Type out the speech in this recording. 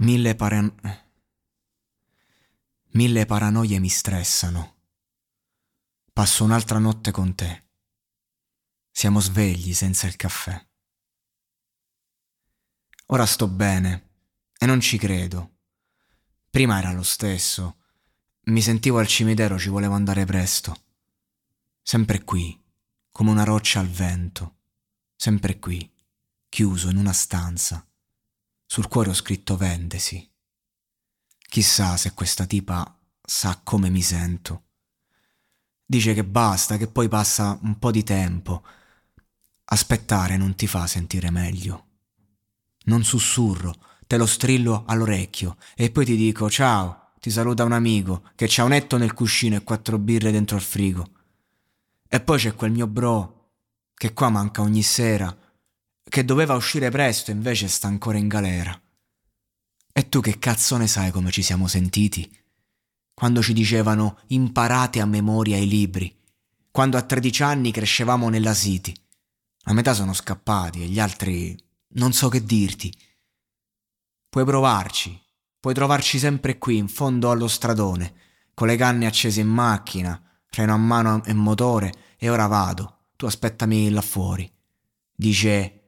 Mille, paran- Mille paranoie mi stressano. Passo un'altra notte con te. Siamo svegli senza il caffè. Ora sto bene e non ci credo. Prima era lo stesso. Mi sentivo al cimitero, ci volevo andare presto. Sempre qui, come una roccia al vento. Sempre qui, chiuso in una stanza sul cuore ho scritto vendesi. Chissà se questa tipa sa come mi sento. Dice che basta, che poi passa un po' di tempo. Aspettare non ti fa sentire meglio. Non sussurro, te lo strillo all'orecchio e poi ti dico ciao, ti saluta un amico che c'ha un letto nel cuscino e quattro birre dentro il frigo. E poi c'è quel mio bro che qua manca ogni sera che doveva uscire presto invece sta ancora in galera. E tu che cazzo ne sai come ci siamo sentiti? Quando ci dicevano imparate a memoria i libri, quando a 13 anni crescevamo nella City. La metà sono scappati e gli altri non so che dirti. Puoi provarci, puoi trovarci sempre qui in fondo allo stradone, con le canne accese in macchina, freno a mano e motore, e ora vado, tu aspettami là fuori. Dice